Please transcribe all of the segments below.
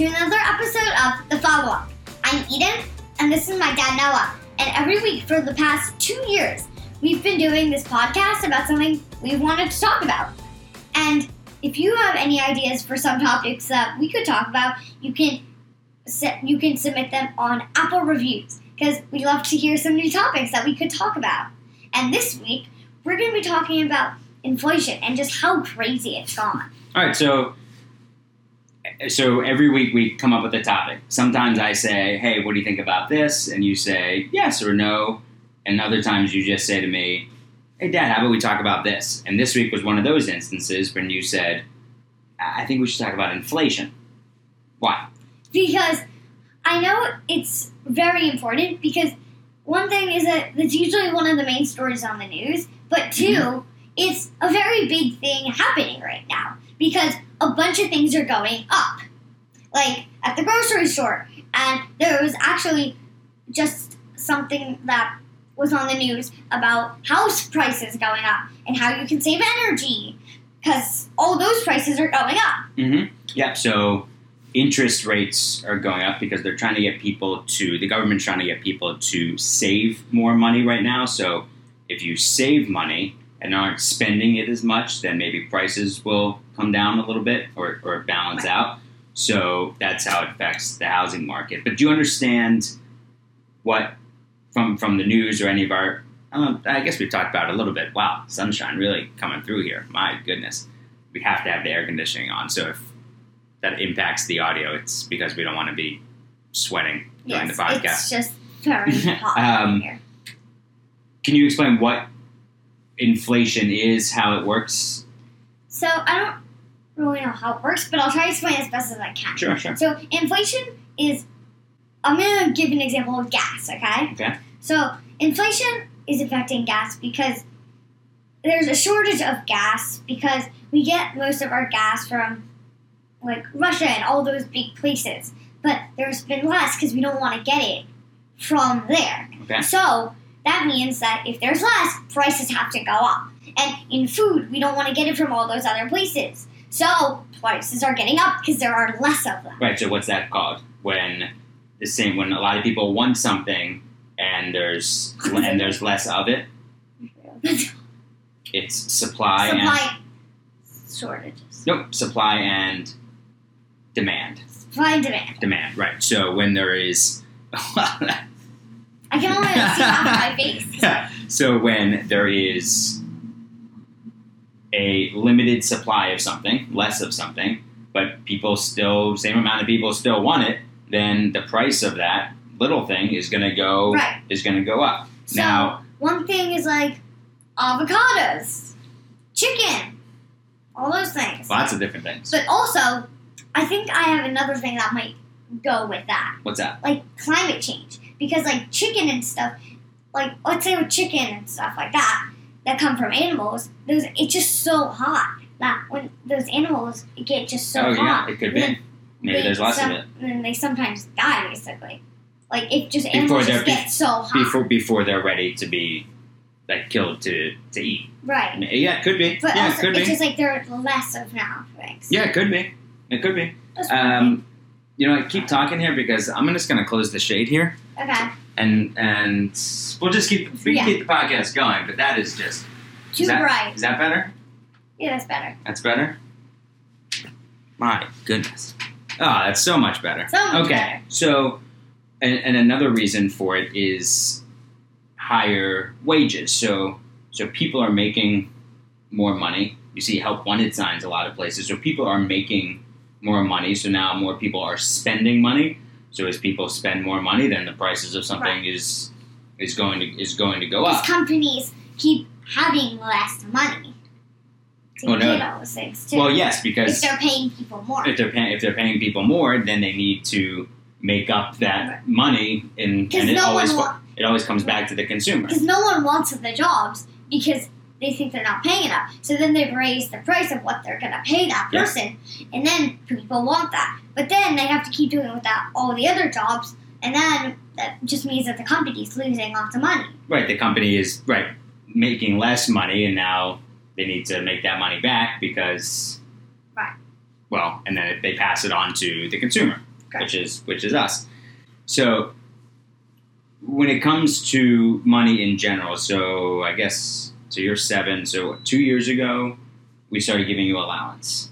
to another episode of The Follow Up. I'm Eden, and this is my dad Noah. And every week for the past two years, we've been doing this podcast about something we wanted to talk about. And if you have any ideas for some topics that we could talk about, you can you can submit them on Apple Reviews because we love to hear some new topics that we could talk about. And this week, we're going to be talking about inflation and just how crazy it's gone. All right, so so every week we come up with a topic. Sometimes I say, "Hey, what do you think about this?" and you say yes or no. And other times you just say to me, "Hey, Dad, how about we talk about this?" And this week was one of those instances when you said, "I think we should talk about inflation." Why? because I know it's very important because one thing is that it's usually one of the main stories on the news, but mm-hmm. 2 it's a very big thing happening right now because a bunch of things are going up. Like at the grocery store, and there was actually just something that was on the news about house prices going up and how you can save energy because all those prices are going up. Mm-hmm. Yep. So interest rates are going up because they're trying to get people to the government's trying to get people to save more money right now. So if you save money and aren't spending it as much, then maybe prices will come down a little bit or, or balance Right. out. So that's how it affects the housing market. But do you understand what from from the news or any of our uh, I guess we've talked about it a little bit. Wow, sunshine really coming through here. My goodness. We have to have the air conditioning on. So if that impacts the audio, it's because we don't want to be sweating during Yes, the podcast. it's just very hot Um, here. Can you explain what inflation is, how it works? So I don't really know how it works, but I'll try to explain as best as I can. Sure, sure. So inflation is I'm gonna give an example of gas, okay? Okay. So inflation is affecting gas because there's a shortage of gas because we get most of our gas from like Russia and all those big places. But there's been less because we don't want to get it from there. Okay. So that means that if there's less, prices have to go up. And in food, we don't want to get it from all those other places. So prices are getting up because there are less of them. Right, so what's that called? When the same when a lot of people want something and there's and there's less of it, it's supply, and Supply shortages. nope, supply and demand. Supply and demand. Demand, right. So when there is I can only see half my face. Yeah. so when there is a limited supply of something, less of something, but people still, same amount of people still want it, then the price of that little thing is going to go Right. is going to go up. So now, one thing is like avocados, chicken, all those things. lots of different things. But also, I think I have another thing that might go with that, What's that? like climate change, because like chicken and stuff, like let's say with chicken and stuff like that, that come from animals, those it's just so hot that when those animals get just so oh hot, yeah, it could be. Maybe they there's less some- of it Then they sometimes die, basically. Like if just Before animals get so hot, before before they're ready to be like killed to to eat. right? Yeah, it could be. But yeah, it also, could it's be. just like there are less of now things. Yeah, it could be. It could be. Um, you know, I keep talking here because I'm just going to close the shade here, okay. and and we'll just keep we Yeah. keep the podcast going. But that is just Too is that, bright. Is that better? Yeah, that's better. That's better. My goodness. Oh, that's so much better. So much okay, better. so and, and another reason for it is higher wages. So so people are making more money. You see help wanted signs a lot of places. So people are making more money. So now more people are spending money. So as people spend more money, then the prices of something Right. is is going to is going to go Because up. companies keep having less money to Oh, no. those things too. Well, yes, because if they're paying people more. if they're paying if they're paying people more, then they need to make up that money, and, and it no always wa- it always comes back to the consumer. Because no one wants the jobs because they think they're not paying enough. So then they raise the price of what they're going to pay that person, and then people want that. But then they have to keep doing without all the other jobs, and then that just means that the company's losing lots of money. Right, the company is right making less money, and now they need to make that money back because Right. Well, and then they pass it on to the consumer. Correct. which is which is us. So when it comes to money in general, so I guess so you're seven. So two years ago, we started giving you allowance,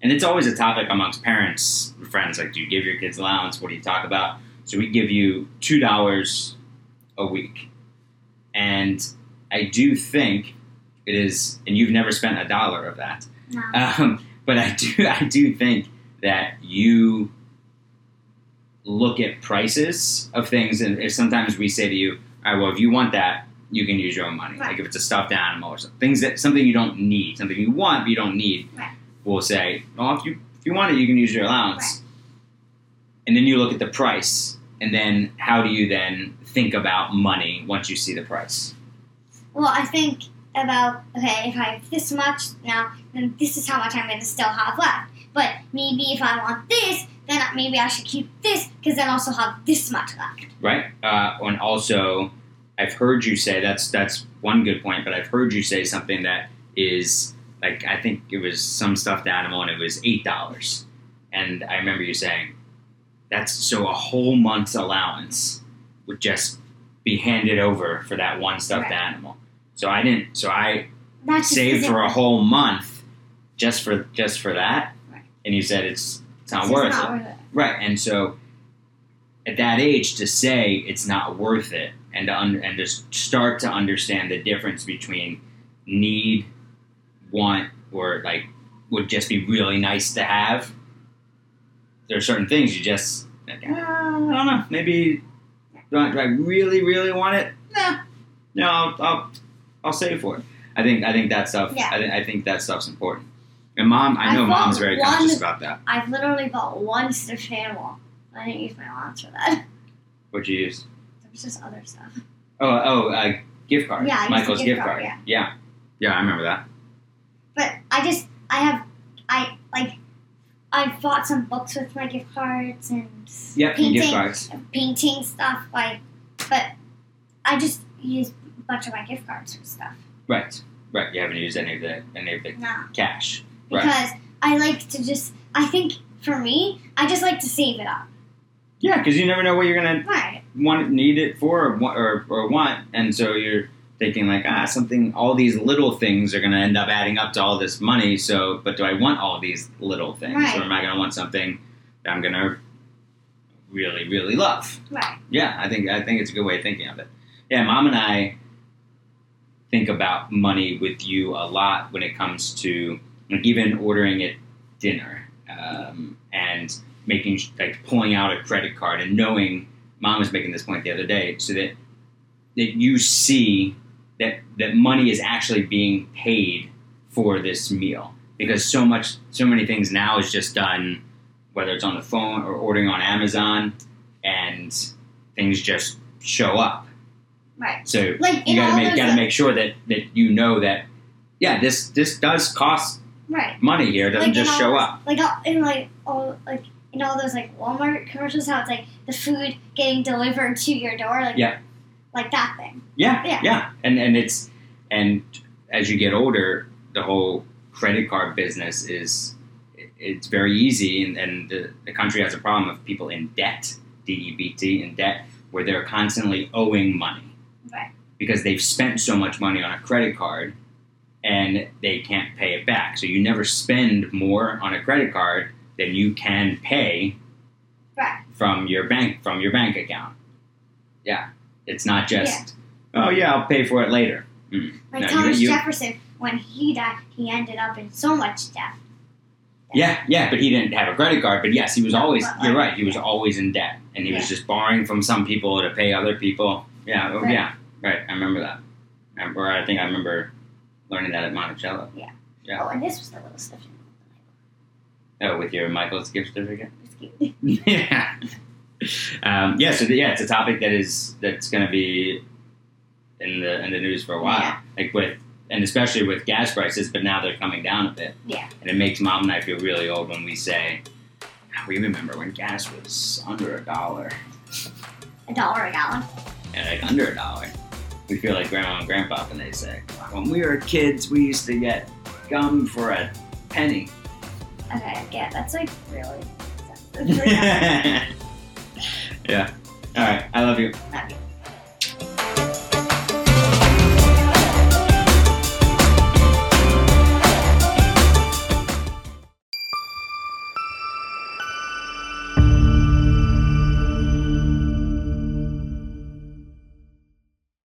and it's always a topic amongst parents, friends. Like, do you give your kids allowance? What do you talk about? So we give you two dollars a week, and I do think it is, and you've never spent a dollar of that. No. Um, but I do, I do think that you look at prices of things, and if sometimes we say to you, "All right, well, if you want that, you can use your own money." Right. Like if it's a stuffed animal or something, things that something you don't need, something you want but you don't need, Right. we'll say, "Well, if you if you want it, you can use your allowance." And then you look at the price, and then how do you then think about money once you see the price? Well, I think about okay, if I have this much now, then this is how much I'm going to still have left. But maybe if I want this, then maybe I should keep this because then also have this much left. right? Uh, and also, I've heard you say that's that's one good point, but I've heard you say something that is like I think it was some stuffed animal and it was eight dollars, and I remember you saying that's so a whole month's allowance would just be handed over for that one stuffed Right. animal. So I didn't. So I That just saved for a whole month just for just for that, Right. and you said it's it's not it's worth not it. worth it. Right, and so at that age, to say it's not worth it, and to un- and to start to understand the difference between need, want, or like would just be really nice to have. There are certain things you just like, ah, I don't know, maybe do I, do I really, really want it? Nah, no, I'll, I'll, I'll save for it. I think I think that stuff. Yeah. I, think I think that stuff's important. And mom, I I know thought mom's very one- conscious about that. I've literally bought one stuffed animal. I didn't use my allowance for that. What'd you use? Was just other stuff. Oh, oh, uh, gift card. Yeah, I Michael's gift, gift card. card, yeah, yeah, I remember that. But I just I have I like I've bought some books with my gift cards and Yep, painting gift cards. painting stuff like but I just use a bunch of my gift cards for stuff. Right, right. You haven't used any of the any of the No. cash. Right. Because I like to just I think for me, I just like to save it up. Yeah, because you never know what you're gonna Right. Want, need it for, or, or or want, and so you're thinking like, ah, something. All these little things are gonna end up adding up to all this money. So, but do I want all these little things, Right. or am I gonna want something that I'm gonna really, really love? Right. Yeah, I think I think it's a good way of thinking of it. Yeah, mom and I think about money with you a lot when it comes to like even ordering at dinner um, and making like pulling out a credit card and knowing. Mom was making this point the other day, so that that you see that that money is actually being paid for this meal because so much so many things now is just done whether it's on the phone or ordering on Amazon and things just show up. Right. So Like you gotta make gotta make sure that that you know that yeah this this does cost right. money here. It doesn't Like just all show up. Like in like all like in all those like Walmart commercials, how it's like the food getting delivered to your door, like Yeah. like that thing. Yeah, Yeah. yeah, and and it's and as you get older, the whole credit card business is it's very easy, and, and the, the country has a problem of people in debt, D E B T, in debt, where they're constantly owing money Right. because they've spent so much money on a credit card and they can't pay it back. So you never spend more on a credit card than you can pay Right. from your bank from your bank account. Yeah, it's not just oh yeah, I'll pay for it later. Mm. Like No, Thomas you- Jefferson, when he died, he ended up in so much debt. Yeah, yeah, but he didn't have a credit card. But yes, he was No, always. You're right. He was always in debt, and he was just borrowing from some people to pay other people. Yeah, oh, Right. yeah, right. I remember that. Or I think I remember learning that at Monticello. Yeah. Yeah. Oh, and this was the little stuff. Oh, with your Michael's gift certificate. Yeah. Um, yeah. So yeah, it's a topic that is that's going to be in the in the news for a while. Yeah. Like with and especially with gas prices, but now they're coming down a bit. Yeah. And it makes mom and I feel really old when we say, we remember when gas was under a dollar A dollar a gallon. and like under a dollar. We feel like grandma and grandpa when they say, when we were kids, we used to get gum for a penny. Okay, yeah, that's like really. yeah. All right. I love you. Love you.